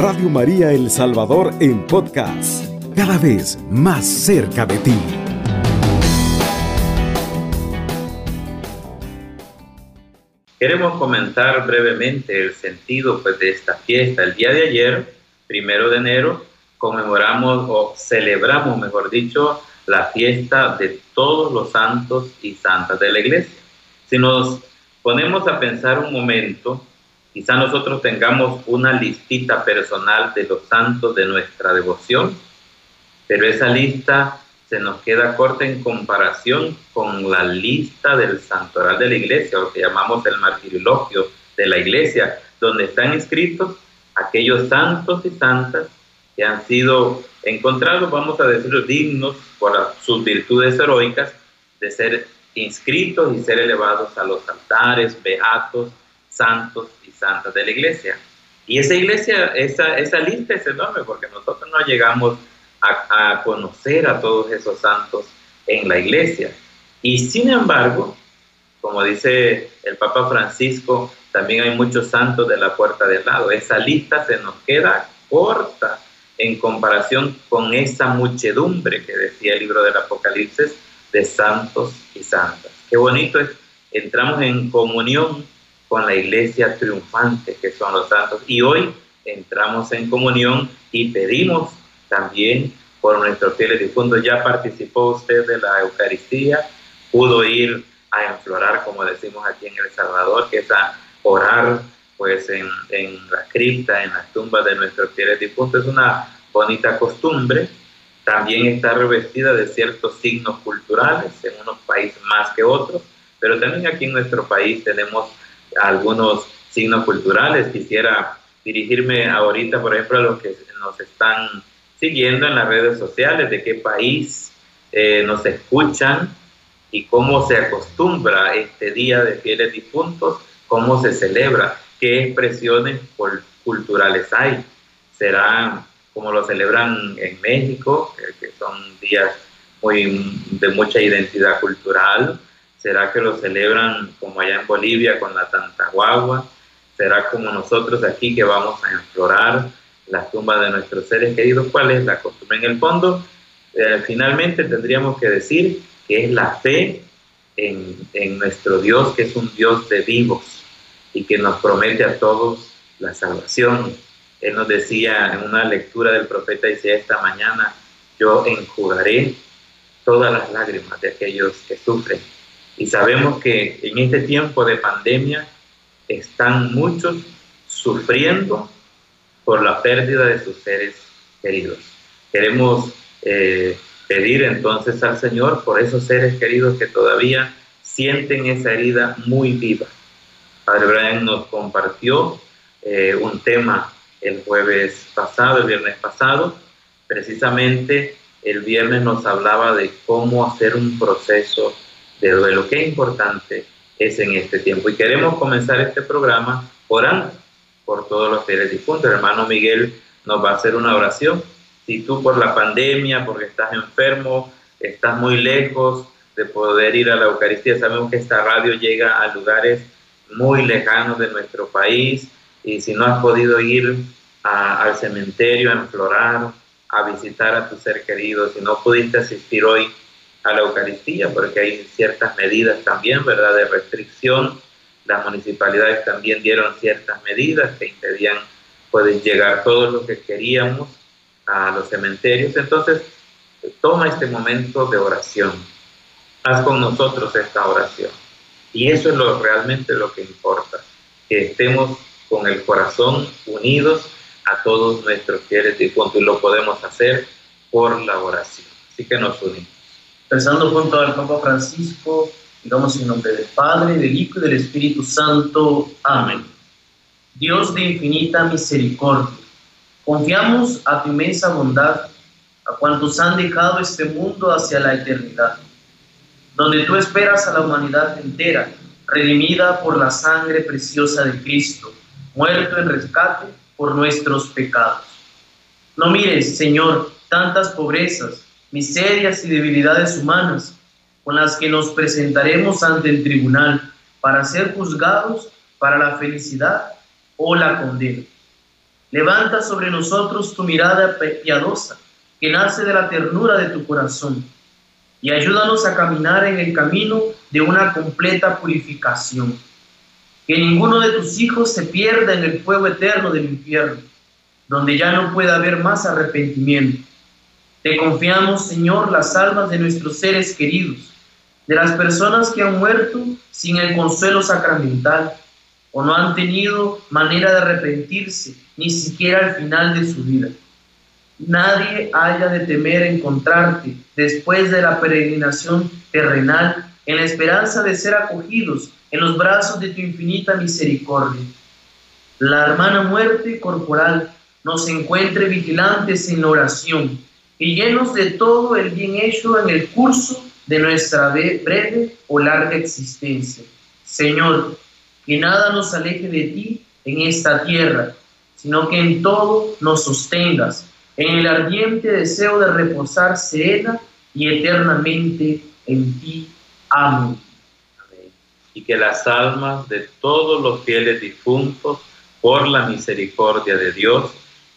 Radio María El Salvador en podcast, cada vez más cerca de ti. Queremos comentar brevemente el sentido pues, de esta fiesta. El día de ayer, primero de enero, conmemoramos o celebramos, mejor dicho, la fiesta de todos los santos y santas de la iglesia. Si nos ponemos a pensar un momento, quizá nosotros tengamos una listita personal de los santos de nuestra devoción, pero esa lista se nos queda corta en comparación con la lista del santoral de la iglesia, lo que llamamos el martirilogio de la iglesia, donde están escritos aquellos santos y santas que han sido encontrados, vamos a decirlo, dignos por sus virtudes heroicas de ser inscritos y ser elevados a los altares, beatos, santos y santas de la iglesia. Y esa iglesia, esa, esa lista es enorme porque nosotros no llegamos a, a conocer a todos esos santos en la iglesia. Y sin embargo, como dice el Papa Francisco, también hay muchos santos de la puerta del lado. Esa lista se nos queda corta en comparación con esa muchedumbre que decía el libro del Apocalipsis de santos y santas. Qué bonito es, entramos en comunión con la iglesia triunfante que son los santos y hoy entramos en comunión y pedimos también por nuestros fieles difuntos. Ya participó usted de la Eucaristía, pudo ir a enflorar, como decimos aquí en El Salvador, que es a orar pues en, en la cripta, en las tumbas de nuestros fieles difuntos. Es una bonita costumbre también está revestida de ciertos signos culturales, en unos países más que otros, pero también aquí en nuestro país tenemos algunos signos culturales. Quisiera dirigirme ahorita, por ejemplo, a los que nos están siguiendo en las redes sociales, de qué país eh, nos escuchan y cómo se acostumbra este Día de Fieles Difuntos, cómo se celebra, qué expresiones culturales hay. ¿Será como lo celebran en México, que son días muy, de mucha identidad cultural. ¿Será que lo celebran como allá en Bolivia con la Tantahuagua? ¿Será como nosotros aquí que vamos a explorar las tumbas de nuestros seres queridos? ¿Cuál es la costumbre? En el fondo, eh, finalmente tendríamos que decir que es la fe en, en nuestro Dios, que es un Dios de vivos y que nos promete a todos la salvación, él nos decía en una lectura del profeta decía esta mañana, yo enjugaré todas las lágrimas de aquellos que sufren. Y sabemos que en este tiempo de pandemia están muchos sufriendo por la pérdida de sus seres queridos. Queremos eh, pedir entonces al Señor por esos seres queridos que todavía sienten esa herida muy viva. Padre Brian nos compartió eh, un tema el jueves pasado, el viernes pasado. Precisamente el viernes nos hablaba de cómo hacer un proceso de duelo. Qué importante es en este tiempo. Y queremos comenzar este programa orando por todos los fieles difuntos. Hermano Miguel nos va a hacer una oración. Si tú por la pandemia, porque estás enfermo, estás muy lejos de poder ir a la Eucaristía, sabemos que esta radio llega a lugares muy lejanos de nuestro país, y si no has podido ir al cementerio a enflorar, a visitar a tu ser querido, si no pudiste asistir hoy a la Eucaristía, porque hay ciertas medidas también, ¿verdad?, de restricción. Las municipalidades también dieron ciertas medidas que impedían poder llegar todos los que queríamos a los cementerios. Entonces, toma este momento de oración. Haz con nosotros esta oración. Y eso es lo, realmente lo que importa, que estemos con el corazón unidos a todos nuestros fieles difuntos y lo podemos hacer por la oración. Así que nos unimos. Pensando junto al Papa Francisco, digamos en nombre del Padre, del Hijo y del Espíritu Santo. Amén. Dios de infinita misericordia, confiamos a tu inmensa bondad a cuantos han dejado este mundo hacia la eternidad, donde tú esperas a la humanidad entera, redimida por la sangre preciosa de Cristo muerto en rescate por nuestros pecados. No mires, Señor, tantas pobrezas, miserias y debilidades humanas con las que nos presentaremos ante el tribunal para ser juzgados para la felicidad o la condena. Levanta sobre nosotros tu mirada piadosa, que nace de la ternura de tu corazón, y ayúdanos a caminar en el camino de una completa purificación. Que ninguno de tus hijos se pierda en el fuego eterno del infierno, donde ya no pueda haber más arrepentimiento. Te confiamos, Señor, las almas de nuestros seres queridos, de las personas que han muerto sin el consuelo sacramental o no han tenido manera de arrepentirse ni siquiera al final de su vida. Nadie haya de temer encontrarte después de la peregrinación terrenal en la esperanza de ser acogidos en los brazos de tu infinita misericordia. La hermana muerte corporal nos encuentre vigilantes en la oración y llenos de todo el bien hecho en el curso de nuestra breve o larga existencia. Señor, que nada nos aleje de ti en esta tierra, sino que en todo nos sostengas, en el ardiente deseo de reposar serena y eternamente en ti. Amén. Y que las almas de todos los fieles difuntos, por la misericordia de Dios,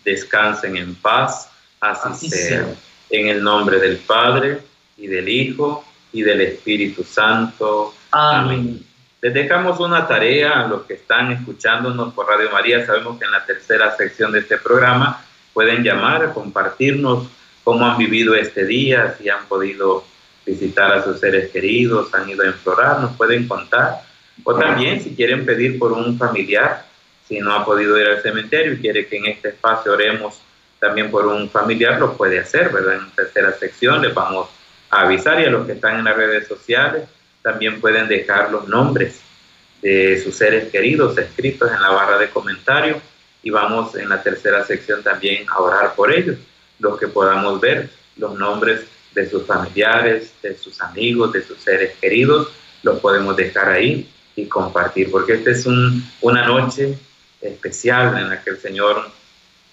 descansen en paz. Así, sea. En el nombre del Padre, y del Hijo, y del Espíritu Santo. Amén. Les dejamos una tarea a los que están escuchándonos por Radio María. Sabemos que en la tercera sección de este programa pueden llamar, compartirnos cómo han vivido este día, si han podido visitar a sus seres queridos, han ido a implorar, nos pueden contar. O también si quieren pedir por un familiar, si no ha podido ir al cementerio y quiere que en este espacio oremos también por un familiar, lo puede hacer, ¿verdad? En tercera sección les vamos a avisar y a los que están en las redes sociales también pueden dejar los nombres de sus seres queridos escritos en la barra de comentarios y vamos en la tercera sección también a orar por ellos, los que podamos ver los nombres de sus familiares, de sus amigos, de sus seres queridos, los podemos dejar ahí y compartir, porque esta es una noche especial en la que el Señor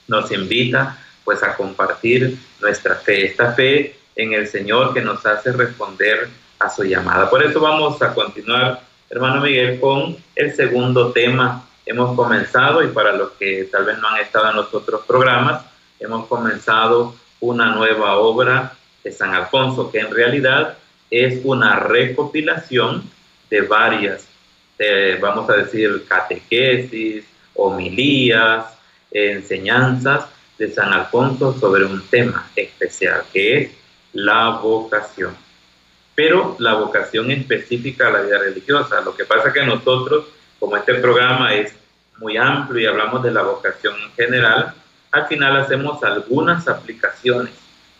nos invita pues a compartir nuestra fe, esta fe en el Señor que nos hace responder a su llamada. Por eso vamos a continuar, hermano Miguel, con el segundo tema. Hemos comenzado, y para los que tal vez no han estado en los otros programas, hemos comenzado una nueva obra de San Alfonso, que en realidad es una recopilación de varias, vamos a decir, catequesis, homilías, enseñanzas de San Alfonso sobre un tema especial, que es la vocación pero la vocación específica a la vida religiosa. Lo que pasa es que nosotros, como este programa es muy amplio y hablamos de la vocación en general, al final hacemos algunas aplicaciones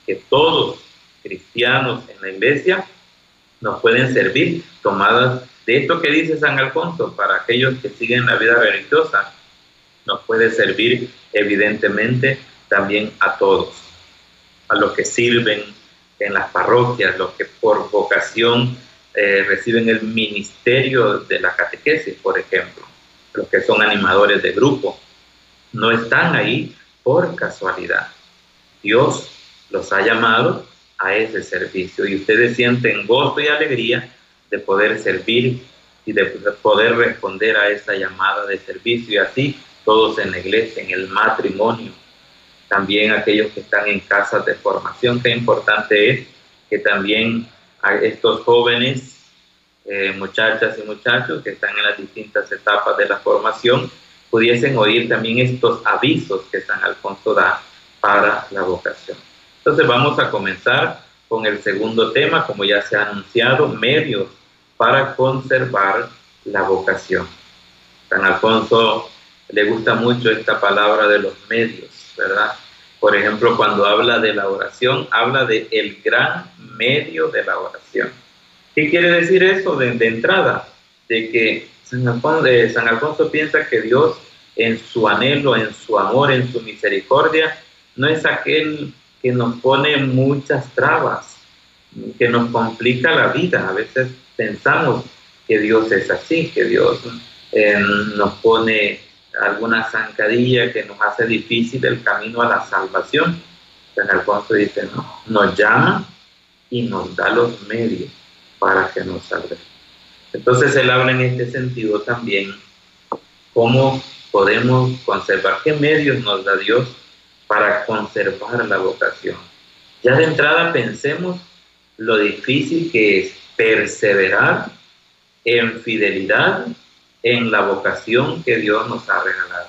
que todos cristianos en la iglesia nos pueden servir, tomadas de esto que dice San Alfonso, para aquellos que siguen la vida religiosa, nos puede servir evidentemente también a todos, a los que sirven, en las parroquias, los que por vocación eh, reciben el ministerio de la catequesis, por ejemplo, los que son animadores de grupo, no están ahí por casualidad. Dios los ha llamado a ese servicio y ustedes sienten gozo y alegría de poder servir y de poder responder a esa llamada de servicio y así todos en la iglesia, en el matrimonio, también aquellos que están en casas de formación, qué importante es que también a estos jóvenes, eh, muchachas y muchachos que están en las distintas etapas de la formación, pudiesen oír también estos avisos que San Alfonso da para la vocación. Entonces vamos a comenzar con el segundo tema, como ya se ha anunciado, medios para conservar la vocación. San Alfonso le gusta mucho esta palabra de los medios ¿verdad? Por ejemplo, cuando habla de la oración, habla de el gran medio de la oración. ¿Qué quiere decir eso de, entrada? De que San Alfonso, San Alfonso piensa que Dios en su anhelo, en su amor, en su misericordia, no es aquel que nos pone muchas trabas, que nos complica la vida. A veces pensamos que Dios es así, que Dios eh, nos pone alguna zancadilla que nos hace difícil el camino a la salvación. San Alfonso dice, no, nos llama y nos da los medios para que nos salve. Entonces él habla en este sentido también cómo podemos conservar, qué medios nos da Dios para conservar la vocación. Ya de entrada pensemos lo difícil que es perseverar en fidelidad en la vocación que Dios nos ha regalado.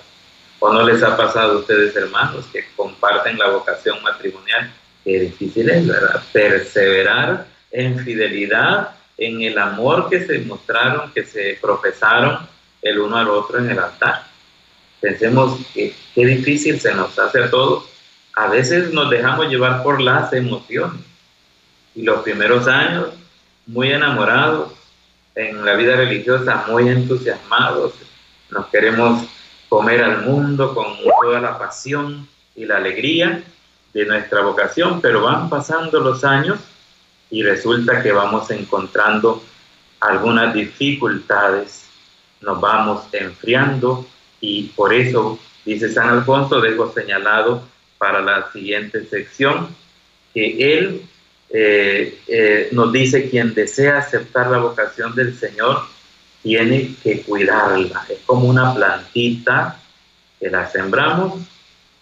¿O no les ha pasado a ustedes, hermanos, que comparten la vocación matrimonial? Qué difícil es, ¿verdad? Perseverar en fidelidad, en el amor que se mostraron, que se profesaron el uno al otro en el altar. Pensemos que qué difícil se nos hace a todos. A veces nos dejamos llevar por las emociones. Y los primeros años, muy enamorados, en la vida religiosa, muy entusiasmados, nos queremos comer al mundo con toda la pasión y la alegría de nuestra vocación, pero van pasando los años y resulta que vamos encontrando algunas dificultades, nos vamos enfriando y por eso, dice San Alfonso, dejo señalado para la siguiente sección, que él eh, eh, nos dice quien desea aceptar la vocación del Señor tiene que cuidarla. Es como una plantita que la sembramos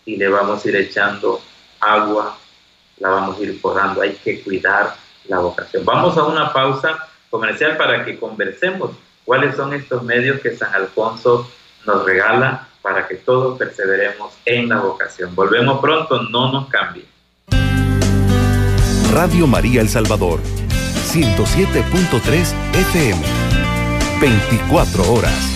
y le vamos a ir echando agua, la vamos a ir podando. Hay que cuidar la vocación. Vamos a una pausa comercial para que conversemos cuáles son estos medios que San Alfonso nos regala para que todos perseveremos en la vocación. Volvemos pronto, no nos cambien. Radio María El Salvador, 107.3 FM, 24 horas.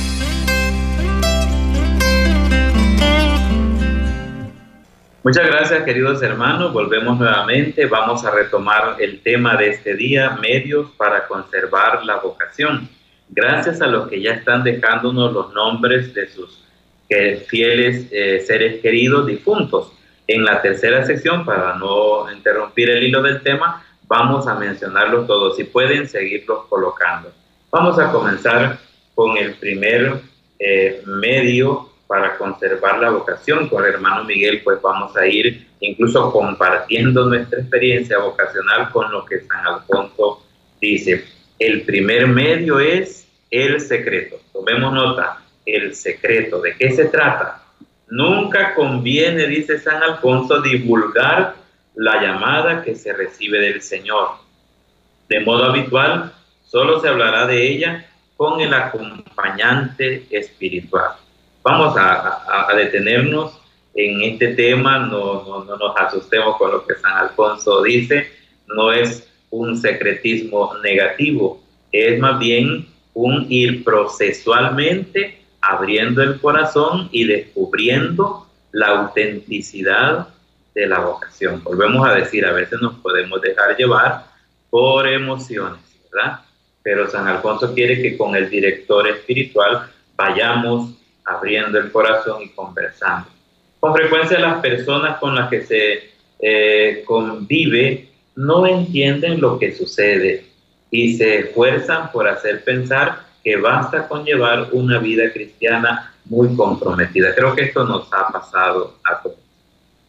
Muchas gracias queridos hermanos, volvemos nuevamente, vamos a retomar el tema de este día, medios para conservar la vocación. Gracias a los que ya están dejándonos los nombres de sus fieles eh, seres queridos difuntos. En la tercera sección, para no interrumpir el hilo del tema, vamos a mencionarlos todos y pueden seguirlos colocando. Vamos a comenzar con el primer eh, medio para conservar la vocación. Con el hermano Miguel, pues vamos a ir incluso compartiendo nuestra experiencia vocacional con lo que San Alfonso dice. El primer medio es el secreto. Tomemos nota, el secreto. ¿De qué se trata? Nunca conviene, dice San Alfonso, divulgar la llamada que se recibe del Señor. De modo habitual, solo se hablará de ella con el acompañante espiritual. Vamos a, detenernos en este tema, no, no, nos asustemos con lo que San Alfonso dice, no es un secretismo negativo, es más bien un ir procesualmente abriendo el corazón y descubriendo la autenticidad de la vocación. Volvemos a decir, a veces nos podemos dejar llevar por emociones, ¿verdad? Pero San Alfonso quiere que con el director espiritual vayamos abriendo el corazón y conversando. Con frecuencia las personas con las que se eh, convive no entienden lo que sucede y se esfuerzan por hacer pensar que basta con llevar una vida cristiana muy comprometida. Creo que esto nos ha pasado a todos.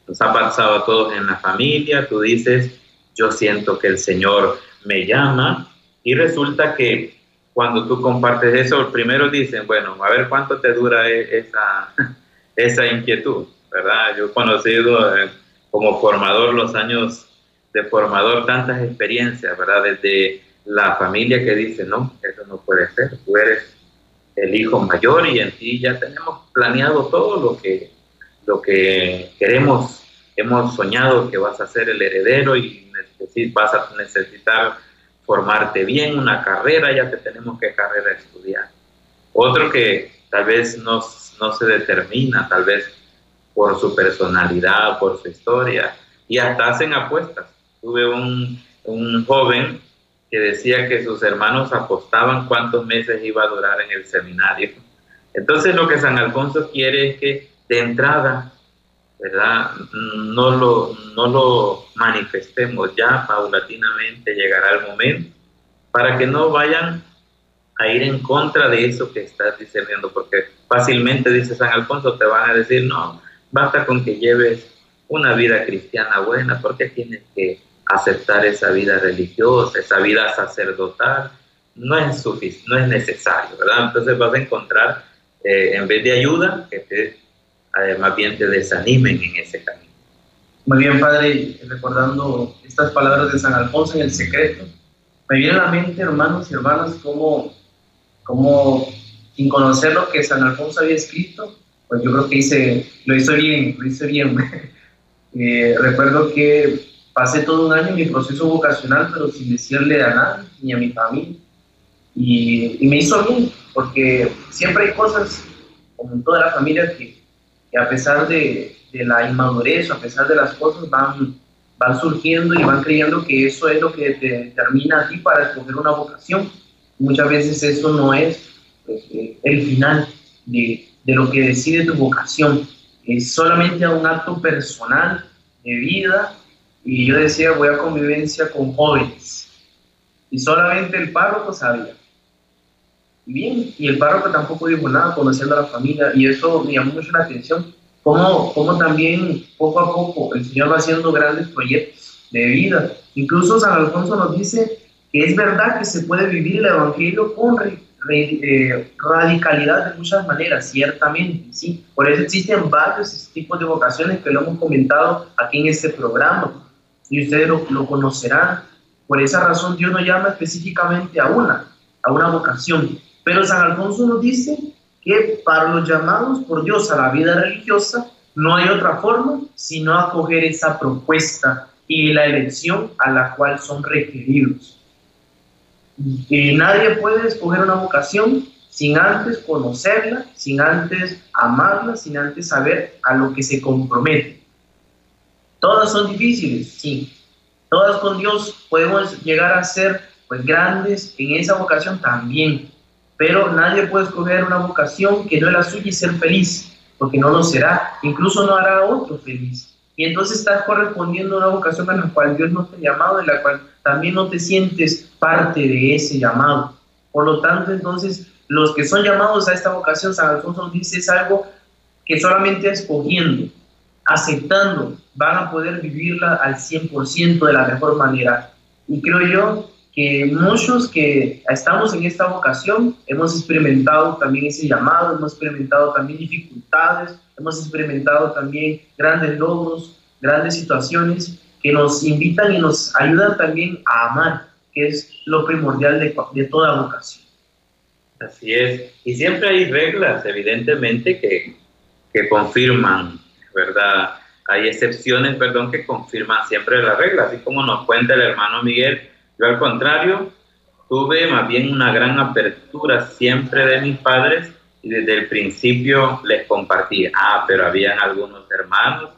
Nos ha pasado a todos en la familia. Tú dices, yo siento que el Señor me llama y resulta que cuando tú compartes eso, primero dicen, bueno, a ver cuánto te dura e-, esa, esa inquietud, ¿verdad? Yo he conocido eh, como formador los años de formador tantas experiencias, ¿verdad? Desde la familia que dice, no, eso no puede ser, tú eres el hijo mayor y en ti ya tenemos planeado todo lo que, lo que queremos, hemos soñado que vas a ser el heredero y vas a necesitar formarte bien, una carrera, ya te tenemos que carrera estudiar. Otro que tal vez no, no se determina, tal vez por su personalidad, por su historia, y hasta hacen apuestas. Tuve un, un joven que decía que sus hermanos apostaban cuántos meses iba a durar en el seminario. Entonces lo que San Alfonso quiere es que de entrada, ¿verdad? No lo, no lo manifestemos ya, paulatinamente llegará el momento, para que no vayan a ir en contra de eso que estás discerniendo, porque fácilmente, dice San Alfonso, te van a decir, no, basta con que lleves una vida cristiana buena, porque tienes que aceptar esa vida religiosa, esa vida sacerdotal, no es no es necesario, ¿verdad? Entonces vas a encontrar eh, en vez de ayuda, que te, más bien te desanimen en ese camino. Muy bien, Padre, recordando estas palabras de San Alfonso en el secreto, me viene a la mente, hermanos y hermanas, como, como sin conocer lo que San Alfonso había escrito, pues yo creo que hice, lo hizo bien, lo hice bien. eh, recuerdo que pasé todo un año en mi proceso vocacional, pero sin decirle a nadie, ni a mi familia. Y, y me hizo bien, porque siempre hay cosas, como en toda la familia, que, que a pesar de, de, la inmadurez, a pesar de las cosas, van, van surgiendo y van creyendo que eso es lo que te determina a ti para escoger una vocación. Muchas veces eso no es pues, eh, el final de, de lo que decide tu vocación. Es solamente un acto personal de vida y yo decía, voy a convivencia con jóvenes. Y solamente el párroco sabía. Bien, y el párroco tampoco dijo nada conociendo a la familia, y eso me llamó mucho la atención. Cómo, cómo también poco a poco el Señor va haciendo grandes proyectos de vida. Incluso San Alfonso nos dice que es verdad que se puede vivir el Evangelio con eh, radicalidad de muchas maneras, ciertamente, ¿sí? Por eso existen varios tipos de vocaciones que lo hemos comentado aquí en este programa y ustedes lo, conocerán. Por esa razón Dios nos llama específicamente a una, a una vocación. Pero San Alfonso nos dice que para los llamados por Dios a la vida religiosa no hay otra forma sino acoger esa propuesta y la elección a la cual son requeridos. Y nadie puede escoger una vocación sin antes conocerla, sin antes amarla, sin antes saber a lo que se compromete. Todas son difíciles, sí. Todas con Dios podemos llegar a ser pues grandes en esa vocación también. Pero nadie puede escoger una vocación que no es la suya y ser feliz, porque no lo será. Incluso no hará a otro feliz. Y entonces estás correspondiendo a una vocación a la cual Dios no te ha llamado, en la cual también no te sientes parte de ese llamado. Por lo tanto, entonces, los que son llamados a esta vocación, San Alfonso dice, es algo que solamente escogiendo, aceptando, van a poder vivirla al 100% de la mejor manera. Y creo yo que muchos que estamos en esta vocación hemos experimentado también ese llamado, hemos experimentado también dificultades, hemos experimentado también grandes logros, grandes situaciones que nos invitan y nos ayudan también a amar, que es lo primordial de, de toda vocación. Así es. Y siempre hay reglas, evidentemente, que, que confirman, ¿verdad? Hay excepciones, perdón, que confirman siempre las reglas, así como nos cuenta el hermano Miguel. Yo al contrario, tuve más bien una gran apertura siempre de mis padres y desde el principio les compartí. Ah, pero habían algunos hermanos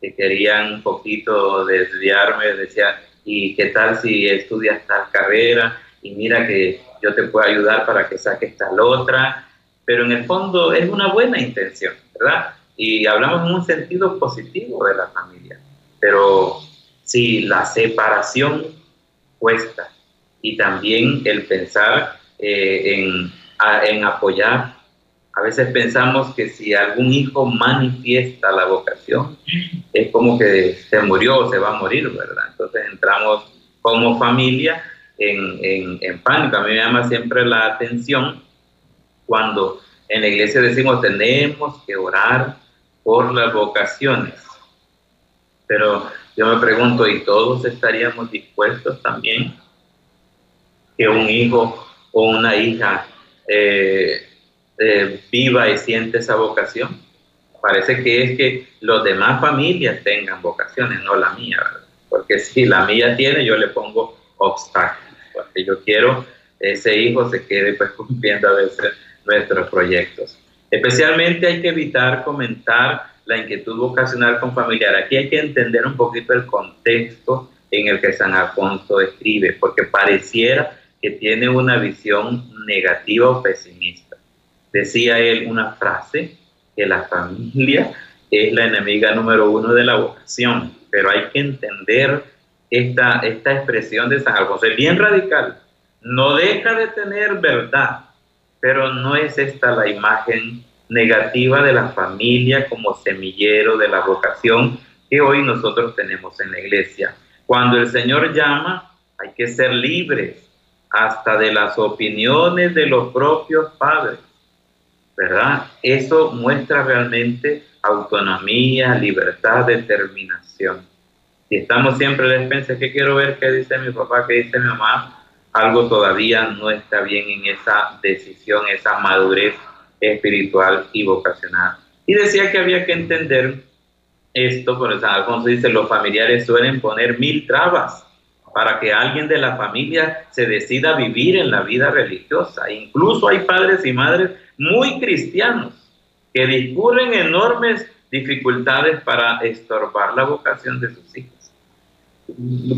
que querían un poquito desviarme, decía, ¿y qué tal si estudias tal carrera? Y mira que yo te puedo ayudar para que saques tal otra. Pero en el fondo es una buena intención, ¿verdad? Y hablamos en un sentido positivo de la familia. Pero si la separación cuesta y también el pensar eh, en, en apoyar a veces pensamos que si algún hijo manifiesta la vocación, es como que se murió o se va a morir, ¿verdad? Entonces entramos como familia en, en, en pánico. A mí me llama siempre la atención cuando en la iglesia decimos tenemos que orar por las vocaciones. Pero yo me pregunto, ¿y todos estaríamos dispuestos también que un hijo o una hija eh, eh, viva y siente esa vocación. Parece que es que los demás familias tengan vocaciones, no la mía, porque si la mía tiene, yo le pongo obstáculos, porque yo quiero ese hijo se quede pues cumpliendo a veces nuestros proyectos. Especialmente hay que evitar comentar la inquietud vocacional con familiar. Aquí hay que entender un poquito el contexto en el que San Alfonso escribe, porque pareciera que tiene una visión negativa o pesimista. Decía él una frase, que la familia es la enemiga número uno de la vocación, pero hay que entender esta, esta expresión de San Alfonso, es bien radical, no deja de tener verdad, pero no es esta la imagen negativa de la familia como semillero de la vocación que hoy nosotros tenemos en la iglesia. Cuando el Señor llama, hay que ser libres hasta de las opiniones de los propios padres ¿verdad? Eso muestra realmente autonomía, libertad, determinación. Si estamos siempre a la ¿qué quiero ver? ¿Qué dice mi papá? ¿Qué dice mi mamá? Algo todavía no está bien en esa decisión, esa madurez espiritual y vocacional. Y decía que había que entender esto, por San Alfonso dice, los familiares suelen poner mil trabas para que alguien de la familia se decida vivir en la vida religiosa. Incluso hay padres y madres muy cristianos que discurren enormes dificultades para estorbar la vocación de sus hijos.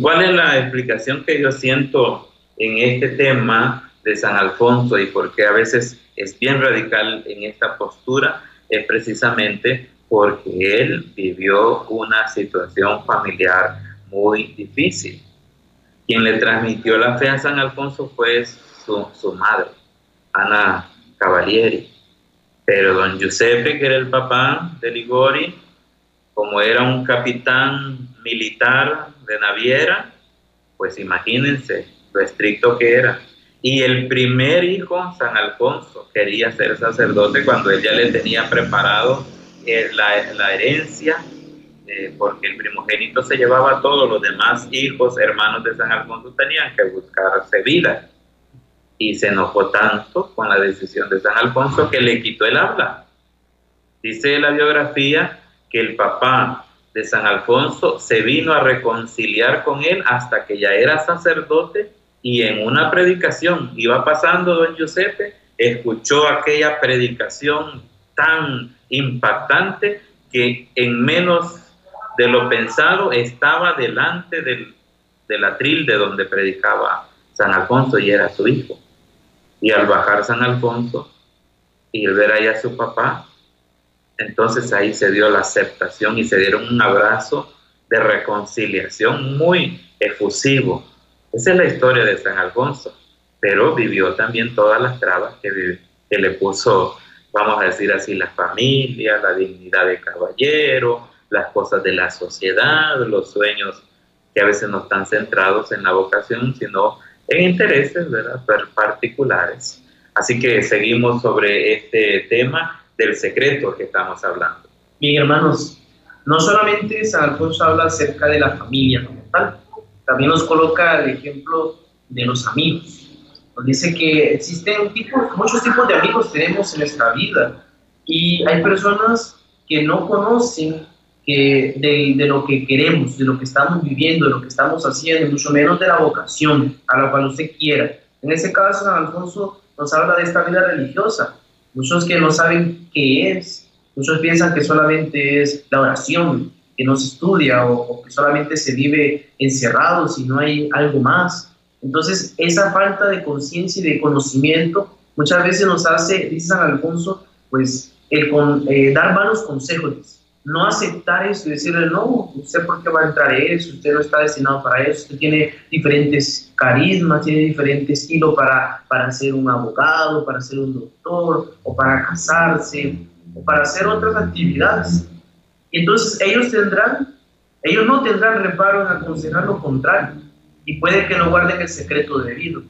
¿Cuál es la explicación que yo siento en este tema de San Alfonso y por qué a veces es bien radical en esta postura? Es precisamente porque él vivió una situación familiar muy difícil. Quien le transmitió la fe a San Alfonso fue su, madre, Ana Cavalieri. Pero don Giuseppe, que era el papá de Ligori, como era un capitán militar de naviera, pues imagínense lo estricto que era. Y el primer hijo, San Alfonso, quería ser sacerdote cuando ella le tenía preparado eh, la, la, herencia, eh, porque el primogénito se llevaba todos los demás hijos, hermanos de San Alfonso, tenían que buscarse vida y se enojó tanto con la decisión de San Alfonso que le quitó el habla. Dice la biografía que el papá de San Alfonso se vino a reconciliar con él hasta que ya era sacerdote y en una predicación iba pasando don Giuseppe, escuchó aquella predicación tan impactante que en menos de lo pensado estaba delante del, del atril de donde predicaba San Alfonso y era su hijo. Y al bajar San Alfonso y ver ahí a su papá, entonces ahí se dio la aceptación y se dieron un abrazo de reconciliación muy efusivo. Esa es la historia de San Alfonso, pero vivió también todas las trabas que, que le puso, vamos a decir así, la familia, la dignidad de caballero, las cosas de la sociedad, los sueños que a veces no están centrados en la vocación, sino en intereses ¿verdad? particulares. Así que seguimos sobre este tema del secreto que estamos hablando. Bien, hermanos, no solamente San Alfonso habla acerca de la familia como tal, también nos coloca el ejemplo de los amigos. Nos dice que existen tipos, muchos tipos de amigos tenemos en nuestra vida y hay personas que no conocen de, de, lo que queremos, de lo que estamos viviendo, de lo que estamos haciendo, mucho menos de la vocación a la cual usted quiera. En ese caso, San Alfonso nos habla de esta vida religiosa. Muchos que no saben qué es, muchos piensan que solamente es la oración, que no se estudia o, que solamente se vive encerrado si no hay algo más. Entonces, esa falta de conciencia y de conocimiento muchas veces nos hace, dice San Alfonso, pues el con, eh, dar malos consejos no aceptar eso y decirle, no, usted por qué va a entrar eso, usted no está destinado para eso, usted tiene diferentes carismas, tiene diferente estilo para, para ser un abogado, para ser un doctor, o para casarse, o para hacer otras actividades. Entonces ellos tendrán, ellos no tendrán reparo en aconsejar lo contrario, y puede que no guarden el secreto debido.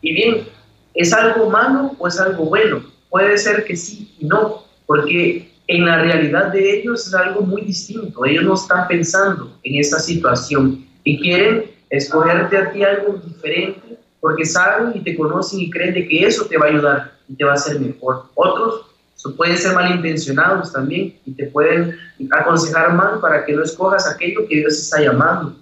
Y bien, ¿es algo malo o es algo bueno? Puede ser que sí y no, porque en la realidad de ellos es algo muy distinto. Ellos no están pensando en esa situación y quieren escogerte a ti algo diferente porque saben y te conocen y creen de que eso te va a ayudar y te va a hacer mejor. Otros pueden ser malintencionados también y te pueden aconsejar mal para que no escojas aquello que Dios está llamando.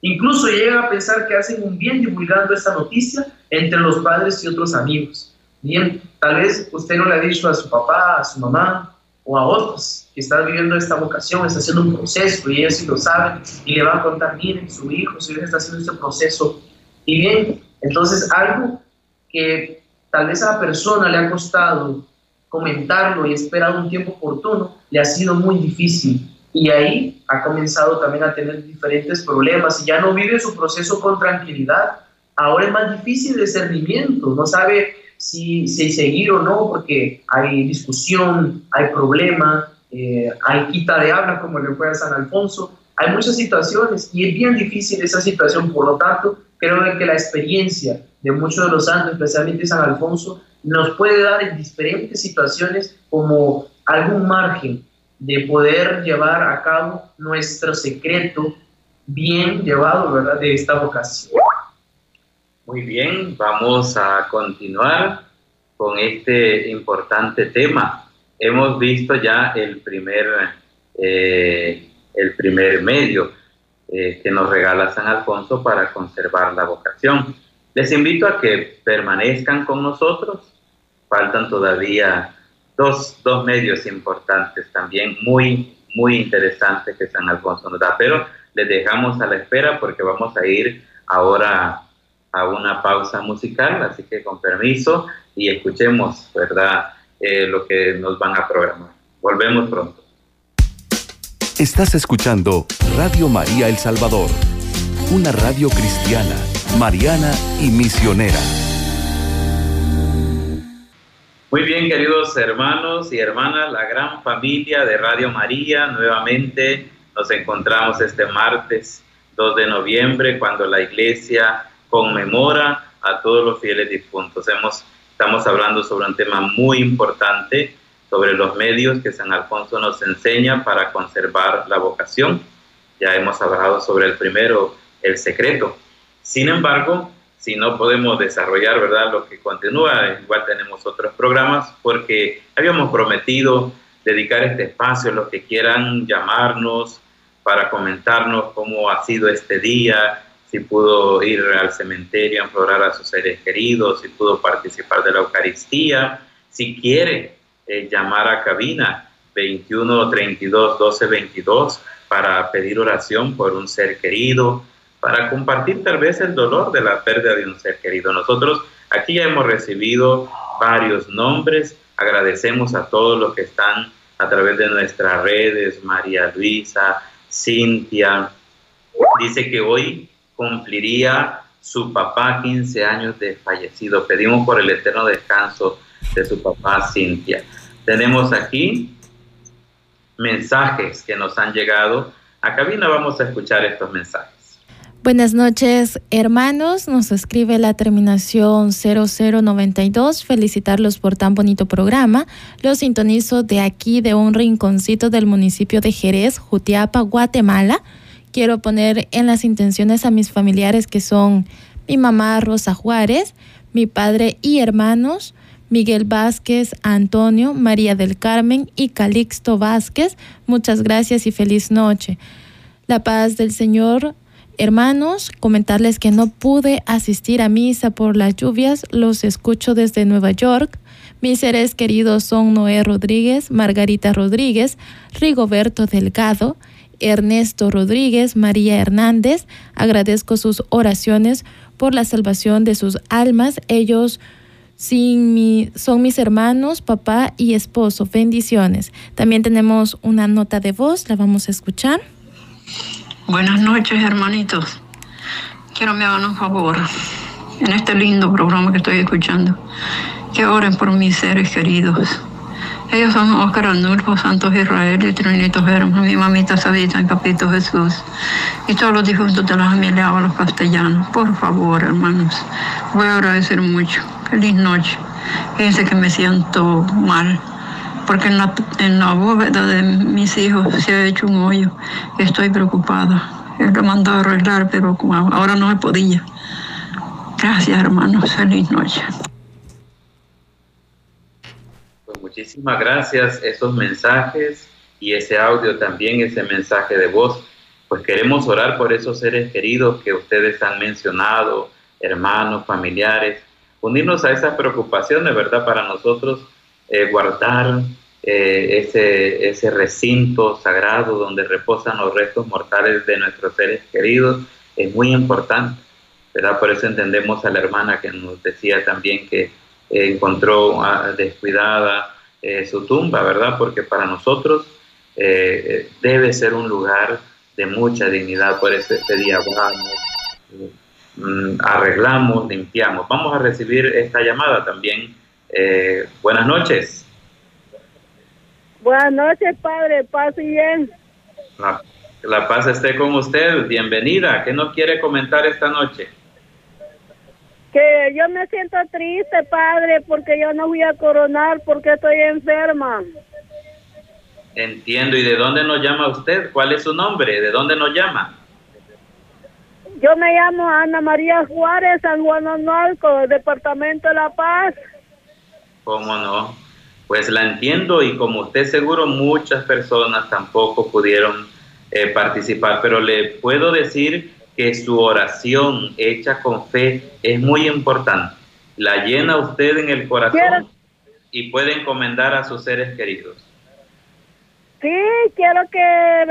Incluso llega a pensar que hacen un bien divulgando esta noticia entre los padres y otros amigos. Bien, tal vez usted no le ha dicho a su papá, a su mamá, o a otros que están viviendo esta vocación, está haciendo un proceso y ellos sí lo saben y le van a contar, miren, su hijo, su hija está haciendo este proceso. Y bien, entonces algo que tal vez a la persona le ha costado comentarlo y esperar un tiempo oportuno, le ha sido muy difícil. Y ahí ha comenzado también a tener diferentes problemas y ya no vive su proceso con tranquilidad. Ahora es más difícil discernimiento, no sabe si, si seguir o no, porque hay discusión, hay problema, eh, hay quita de habla, como le fue a San Alfonso. Hay muchas situaciones y es bien difícil esa situación. Por lo tanto, creo que la experiencia de muchos de los santos, especialmente San Alfonso, nos puede dar en diferentes situaciones como algún margen de poder llevar a cabo nuestro secreto bien llevado, ¿verdad?, de esta vocación. Muy bien, vamos a continuar con este importante tema. Hemos visto ya el primer, eh, el primer medio eh, que nos regala San Alfonso para conservar la vocación. Les invito a que permanezcan con nosotros. Faltan todavía dos, dos medios importantes también, muy, muy interesantes que San Alfonso nos da, pero les dejamos a la espera porque vamos a ir ahora a una pausa musical, así que con permiso y escuchemos, ¿verdad?, eh, lo que nos van a programar. Volvemos pronto. Estás escuchando Radio María El Salvador, una radio cristiana, mariana y misionera. Muy bien, queridos hermanos y hermanas, la gran familia de Radio María, nuevamente nos encontramos este martes 2 de noviembre cuando la iglesia conmemora a todos los fieles difuntos. Hemos, estamos hablando sobre un tema muy importante, sobre los medios que San Alfonso nos enseña para conservar la vocación. Ya hemos hablado sobre el primero, el secreto. Sin embargo, si no podemos desarrollar, ¿verdad? Lo que continúa, igual tenemos otros programas porque habíamos prometido dedicar este espacio a los que quieran llamarnos para comentarnos cómo ha sido este día, si pudo ir al cementerio a implorar a sus seres queridos, si pudo participar de la Eucaristía, si quiere eh, llamar a cabina 21 32 12 22 para pedir oración por un ser querido, para compartir tal vez el dolor de la pérdida de un ser querido. Nosotros aquí ya hemos recibido varios nombres, agradecemos a todos los que están a través de nuestras redes, María Luisa, Cintia, dice que hoy cumpliría su papá 15 años de fallecido. Pedimos por el eterno descanso de su papá Cintia. Tenemos aquí mensajes que nos han llegado. A cabina vamos a escuchar estos mensajes. Buenas noches, hermanos. Nos escribe la terminación 0092. Felicitarlos por tan bonito programa. Los sintonizo de aquí, de un rinconcito del municipio de Jerez, Jutiapa, Guatemala. Quiero poner en las intenciones a mis familiares que son mi mamá Rosa Juárez, mi padre y hermanos, Miguel Vázquez, Antonio, María del Carmen y Calixto Vázquez. Muchas gracias y feliz noche. La paz del Señor. Hermanos, comentarles que no pude asistir a misa por las lluvias, los escucho desde Nueva York. Mis seres queridos son Noé Rodríguez, Margarita Rodríguez, Rigoberto Delgado, Ernesto Rodríguez, María Hernández. Agradezco sus oraciones por la salvación de sus almas. Ellos son mis hermanos, papá y esposo. Bendiciones. También tenemos una nota de voz, la vamos a escuchar. Buenas noches, hermanitos. Quiero me hagan un favor en este lindo programa que estoy escuchando. Que oren por mis seres queridos ellos son Oscar Arnulfo, Santos Israel y Trinito Germán, mi mamita Sabita en Capito Jesús. Y todos los difuntos de la familia los castellanos. Por favor, hermanos, voy a agradecer mucho. Feliz noche. Fíjense que me siento mal porque en la, en la bóveda de mis hijos se ha hecho un hoyo estoy preocupada. Él lo mandó a arreglar, pero ahora no me podía. Gracias, hermanos. Feliz noche. Muchísimas gracias esos mensajes y ese audio también, ese mensaje de voz. Pues queremos orar por esos seres queridos que ustedes han mencionado, hermanos, familiares, unirnos a esas preocupaciones, ¿verdad? Para nosotros eh, guardar eh, ese, ese recinto sagrado donde reposan los restos mortales de nuestros seres queridos es muy importante, ¿verdad? Por eso entendemos a la hermana que nos decía también que encontró ah, descuidada eh, su tumba, ¿verdad? Porque para nosotros eh, eh, debe ser un lugar de mucha dignidad. Por eso este día vamos, mm, arreglamos, limpiamos. Vamos a recibir esta llamada también. Buenas noches. Buenas noches, padre. Paz y bien. La, la paz esté con usted. Bienvenida. ¿Qué nos quiere comentar esta noche? Que yo me siento triste, padre, porque yo no voy a coronar porque estoy enferma. Entiendo. ¿Y de dónde nos llama usted? ¿Cuál es su nombre? ¿De dónde nos llama? Yo me llamo Ana María Juárez, San Juan Onalco, Departamento de La Paz. ¿Cómo no? Pues la entiendo y como usted seguro muchas personas tampoco pudieron eh, participar, pero le puedo decir que su oración hecha con fe es muy importante. La llena usted en el corazón y puede encomendar a sus seres queridos. Sí, quiero que,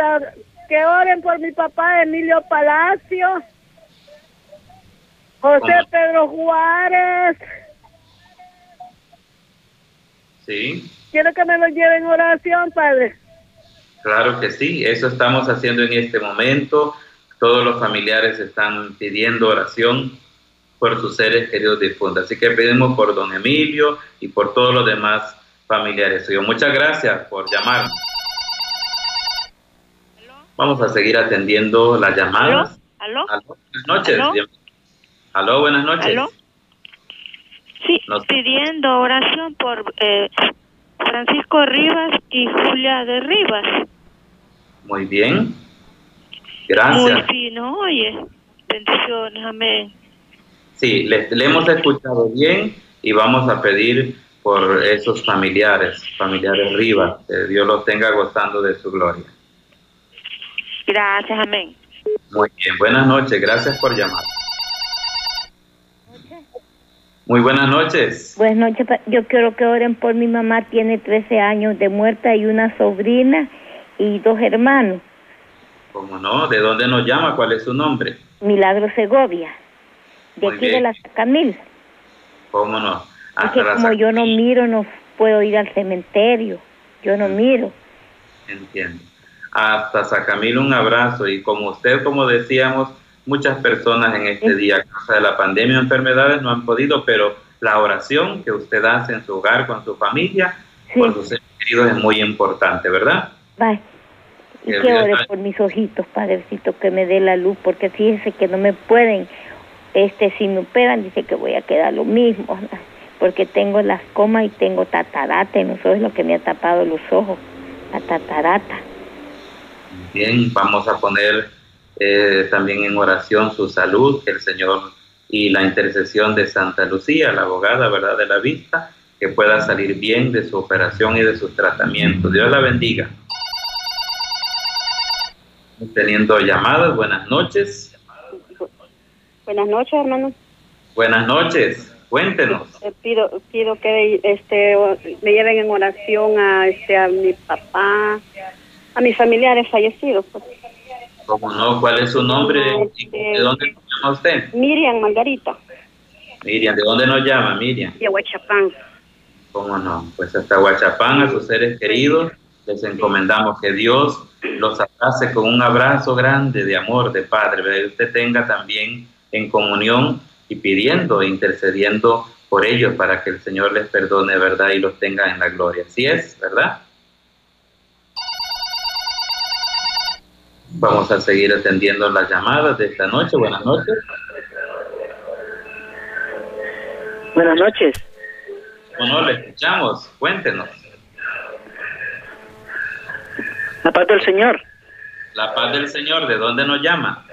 que oren por mi papá Emilio Palacio, José Pedro Juárez. Sí. Quiero que me lo lleven en oración, Padre. Claro que sí, eso estamos haciendo en este momento. Todos los familiares están pidiendo oración por sus seres queridos difuntos. Así que pedimos por don Emilio y por todos los demás familiares. muchas gracias por llamar. Vamos a seguir atendiendo las llamadas. ¿Aló? Buenas noches. ¿Aló? Buenas noches. Sí, pidiendo oración por eh, Francisco Rivas y Julia de Rivas. Muy bien. Gracias. Muy fino, oye. Bendiciones, amén. Sí, le, hemos escuchado bien y vamos a pedir por esos familiares, familiares Rivas, que Dios los tenga gozando de su gloria. Gracias, amén. Muy bien, buenas noches, gracias por llamar. Muy buenas noches. Buenas noches, yo quiero que oren por mi mamá, tiene 13 años de muerta y una sobrina y dos hermanos. ¿Cómo no? ¿De dónde nos llama? ¿Cuál es su nombre? Milagro Segovia, de aquí de la Camil. ¿Cómo no? Es que como yo no miro, no puedo ir al cementerio. Yo no mm. miro. Entiendo. Hasta Sacamil un abrazo y como usted, como decíamos, muchas personas en este día, a causa de la pandemia o enfermedades, no han podido, pero la oración que usted hace en su hogar con su familia, con sus seres queridos, es muy importante, ¿verdad? Bye. Y que ore por mis ojitos, Padrecito, que me dé la luz, porque fíjese que no me pueden, este, si me operan, dice que voy a quedar lo mismo, porque tengo las comas y tengo tatarata, y no es lo que me ha tapado los ojos, la tatarata. Bien, vamos a poner eh, también en oración su salud, que el Señor y la intercesión de Santa Lucía, la abogada ¿verdad? de la vista, que pueda salir bien de su operación y de sus tratamientos. Dios la bendiga. Teniendo llamadas, buenas noches. Buenas noches, hermano. Buenas noches, cuéntenos. Eh, pido, pido que este, me lleven en oración a, este, a mi papá, a mis familiares fallecidos. Pues. ¿Cómo no? ¿Cuál es su nombre? ¿De dónde nos llama usted? Miriam Margarita. Miriam, ¿de dónde nos llama, Miriam? De Huachapán. ¿Cómo no? Pues hasta Huachapán, a sus seres queridos, les encomendamos que Dios los abrace con un abrazo grande de amor, de Padre, que usted tenga también en comunión y pidiendo e intercediendo por ellos para que el Señor les perdone, ¿verdad? Y los tenga en la gloria. Así es, ¿verdad? Vamos a seguir atendiendo las llamadas de esta noche. Buenas noches. Buenas noches. Bueno, le escuchamos. Cuéntenos. La paz del Señor. La paz del Señor. ¿De dónde nos llama?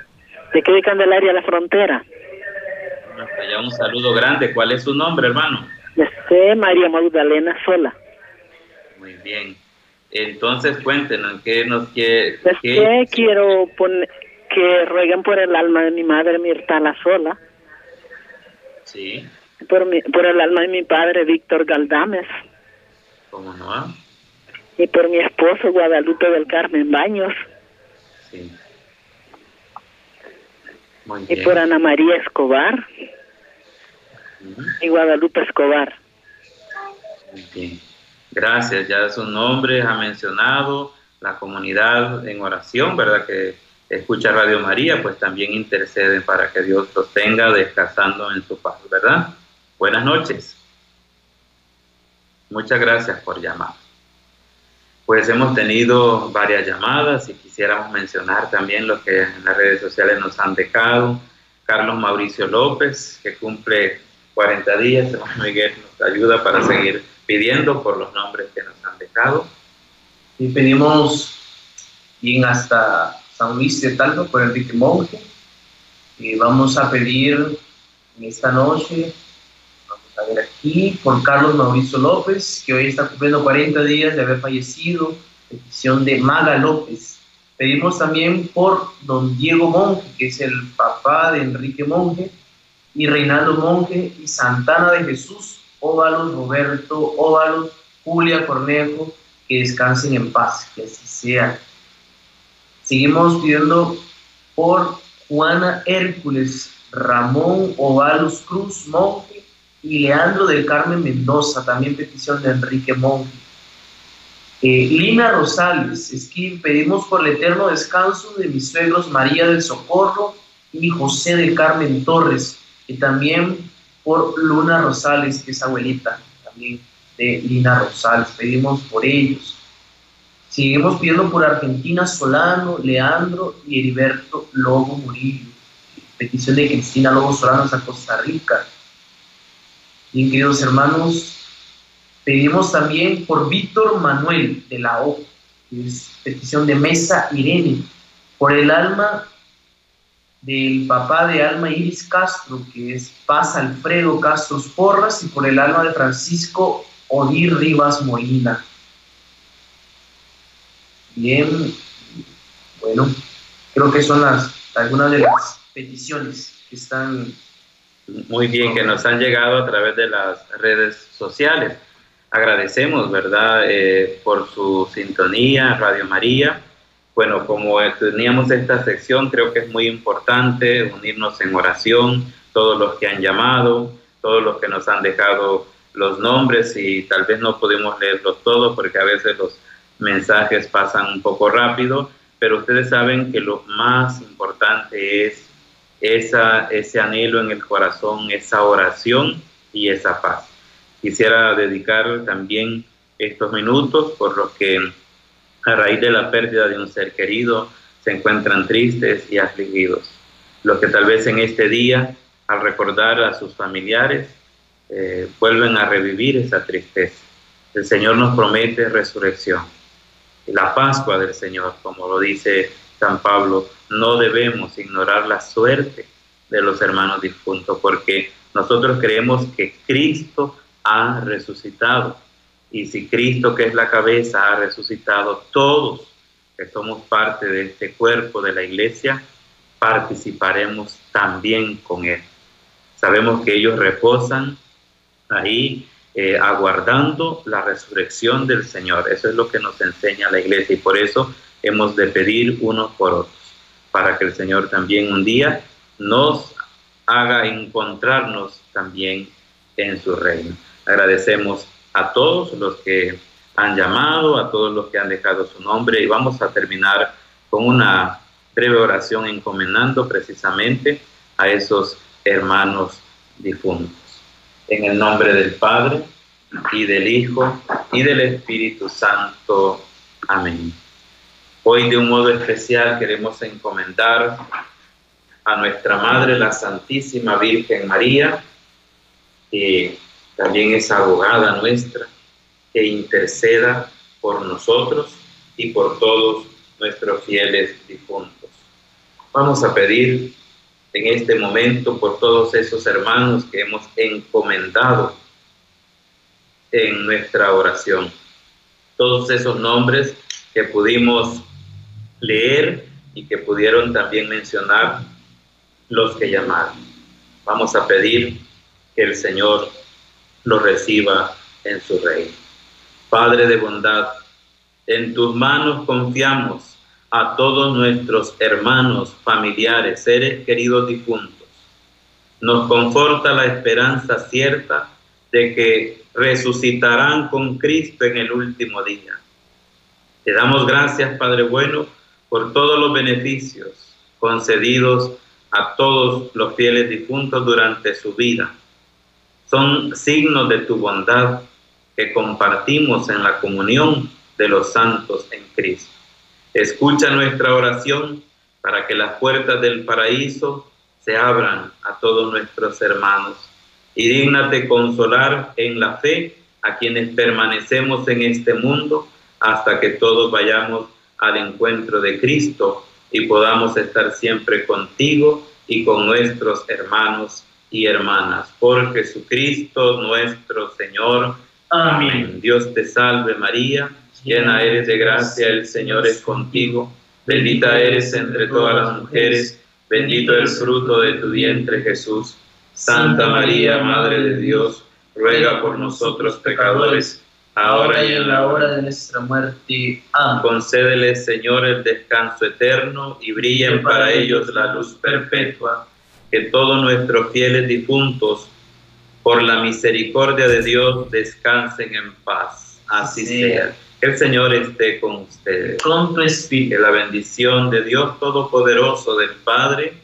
De qué de Candelaria, la frontera. Allá un saludo grande. ¿Cuál es su nombre, hermano? Sé María Magdalena Sola. Muy bien. Entonces cuéntenos, ¿qué nos quiere...? Qué... quiero poner, que rueguen por el alma de mi madre Mirta La Sola. Sí. Por, mi, por el alma de mi padre Víctor Galdames. ¿Cómo no? Y por mi esposo Guadalupe del Carmen Baños. Sí. Muy bien. Y por Ana María Escobar. Y Guadalupe Escobar. Muy bien. Gracias, ya su nombre ha mencionado la comunidad en oración, ¿verdad? Que escucha Radio María, pues también interceden para que Dios los tenga descansando en su paz, ¿verdad? Buenas noches. Muchas gracias por llamar. Pues hemos tenido varias llamadas y quisiéramos mencionar también lo que en las redes sociales nos han dejado. Carlos Mauricio López, que cumple 40 días, Miguel nos ayuda para seguir pidiendo por los nombres que nos han dejado. Y pedimos bien hasta San Luis de Talco por Enrique Monge. Y vamos a pedir en esta noche, vamos a ver aquí, por Carlos Mauricio López, que hoy está cumpliendo 40 días de haber fallecido, petición de Maga López. Pedimos también por don Diego Monge, que es el papá de Enrique Monge, y Reinaldo Monge y Santana de Jesús, Óvalos, Roberto, Óvalos, Julia Cornejo, que descansen en paz, que así sea. Seguimos pidiendo por Juana Hércules, Ramón Ovalos Cruz Monge y Leandro del Carmen Mendoza, también petición de Enrique Monge. Eh, Lina Rosales, es que pedimos por el eterno descanso de mis suegros María del Socorro y José del Carmen Torres, y también por Luna Rosales, que es abuelita también de Lina Rosales. Pedimos por ellos. Seguimos pidiendo por Argentina Solano, Leandro y Heriberto Lobo Murillo. Petición de Cristina Lobo Solano a Costa Rica. Bien, queridos hermanos, pedimos también por Víctor Manuel de la O, es petición de Mesa Irene, por el alma del papá de Alma Iris Castro, que es Paz Alfredo Castro Porras, y por el alma de Francisco Odir Rivas Molina. Bien, bueno, creo que son las, algunas de las peticiones que están... Muy bien, que nos han llegado a través de las redes sociales. Agradecemos, ¿verdad?, eh, por su sintonía, Radio María bueno, como teníamos esta sección, creo que es muy importante unirnos en oración, todos los que han llamado, todos los que nos han dejado los nombres y tal vez no podemos leerlos todos porque a veces los mensajes pasan un poco rápido, pero ustedes saben que lo más importante es ese anhelo en el corazón, esa oración y esa paz. Quisiera dedicar también estos minutos por los que a raíz de la pérdida de un ser querido, se encuentran tristes y afligidos. Los que tal vez en este día, al recordar a sus familiares, eh, vuelven a revivir esa tristeza. El Señor nos promete resurrección. La Pascua del Señor, como lo dice San Pablo, no debemos ignorar la suerte de los hermanos difuntos, porque nosotros creemos que Cristo ha resucitado y si Cristo, que es la cabeza, ha resucitado, todos que somos parte de este cuerpo de la iglesia, participaremos también con Él. Sabemos que ellos reposan ahí eh, aguardando la resurrección del Señor. Eso es lo que nos enseña la iglesia y por eso hemos de pedir unos por otros, para que el Señor también un día nos haga encontrarnos también en su reino. Agradecemos a todos los que han llamado, a todos los que han dejado su nombre y vamos a terminar con una breve oración encomendando precisamente a esos hermanos difuntos. En el nombre del Padre y del Hijo y del Espíritu Santo. Amén. Hoy de un modo especial queremos encomendar a nuestra Madre, la Santísima Virgen María, y también es abogada nuestra, que interceda por nosotros y por todos nuestros fieles difuntos. Vamos a pedir en este momento por todos esos hermanos que hemos encomendado en nuestra oración. Todos esos nombres que pudimos leer y que pudieron también mencionar los que llamaron. Vamos a pedir que el Señor lo reciba en su reino. Padre de bondad, en tus manos confiamos a todos nuestros hermanos, familiares, seres queridos difuntos. Nos conforta la esperanza cierta de que resucitarán con Cristo en el último día. Te damos gracias, Padre bueno, por todos los beneficios concedidos a todos los fieles difuntos durante su vida son signos de tu bondad que compartimos en la comunión de los santos en Cristo. Escucha nuestra oración para que las puertas del paraíso se abran a todos nuestros hermanos y dígnate consolar en la fe a quienes permanecemos en este mundo hasta que todos vayamos al encuentro de Cristo y podamos estar siempre contigo y con nuestros hermanos y hermanas. Por Jesucristo nuestro Señor. Amén. Dios te salve María, llena eres de gracia, el Señor es contigo. Bendita eres entre todas las mujeres, bendito el fruto de tu vientre Jesús. Santa María, Madre de Dios, ruega por nosotros pecadores, ahora y en la hora de nuestra muerte. Amén. Concédele, Señor, el descanso eterno y brillen para ellos la luz perpetua. Que todos nuestros fieles difuntos, por la misericordia de Dios, descansen en paz. Así sea. Que el Señor esté con ustedes. Con tu espíritu. Que la bendición de Dios Todopoderoso, del Padre,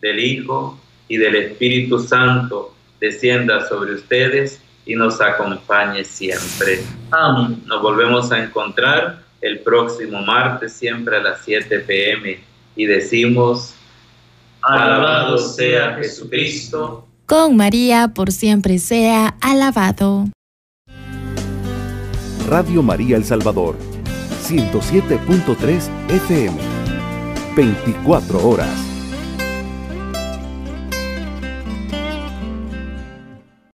del Hijo y del Espíritu Santo descienda sobre ustedes y nos acompañe siempre. Amén. Nos volvemos a encontrar el próximo martes, siempre a las 7 pm, y decimos, alabado sea Jesucristo. Con María por siempre sea alabado. Radio María El Salvador, 107.3 FM, 24 horas.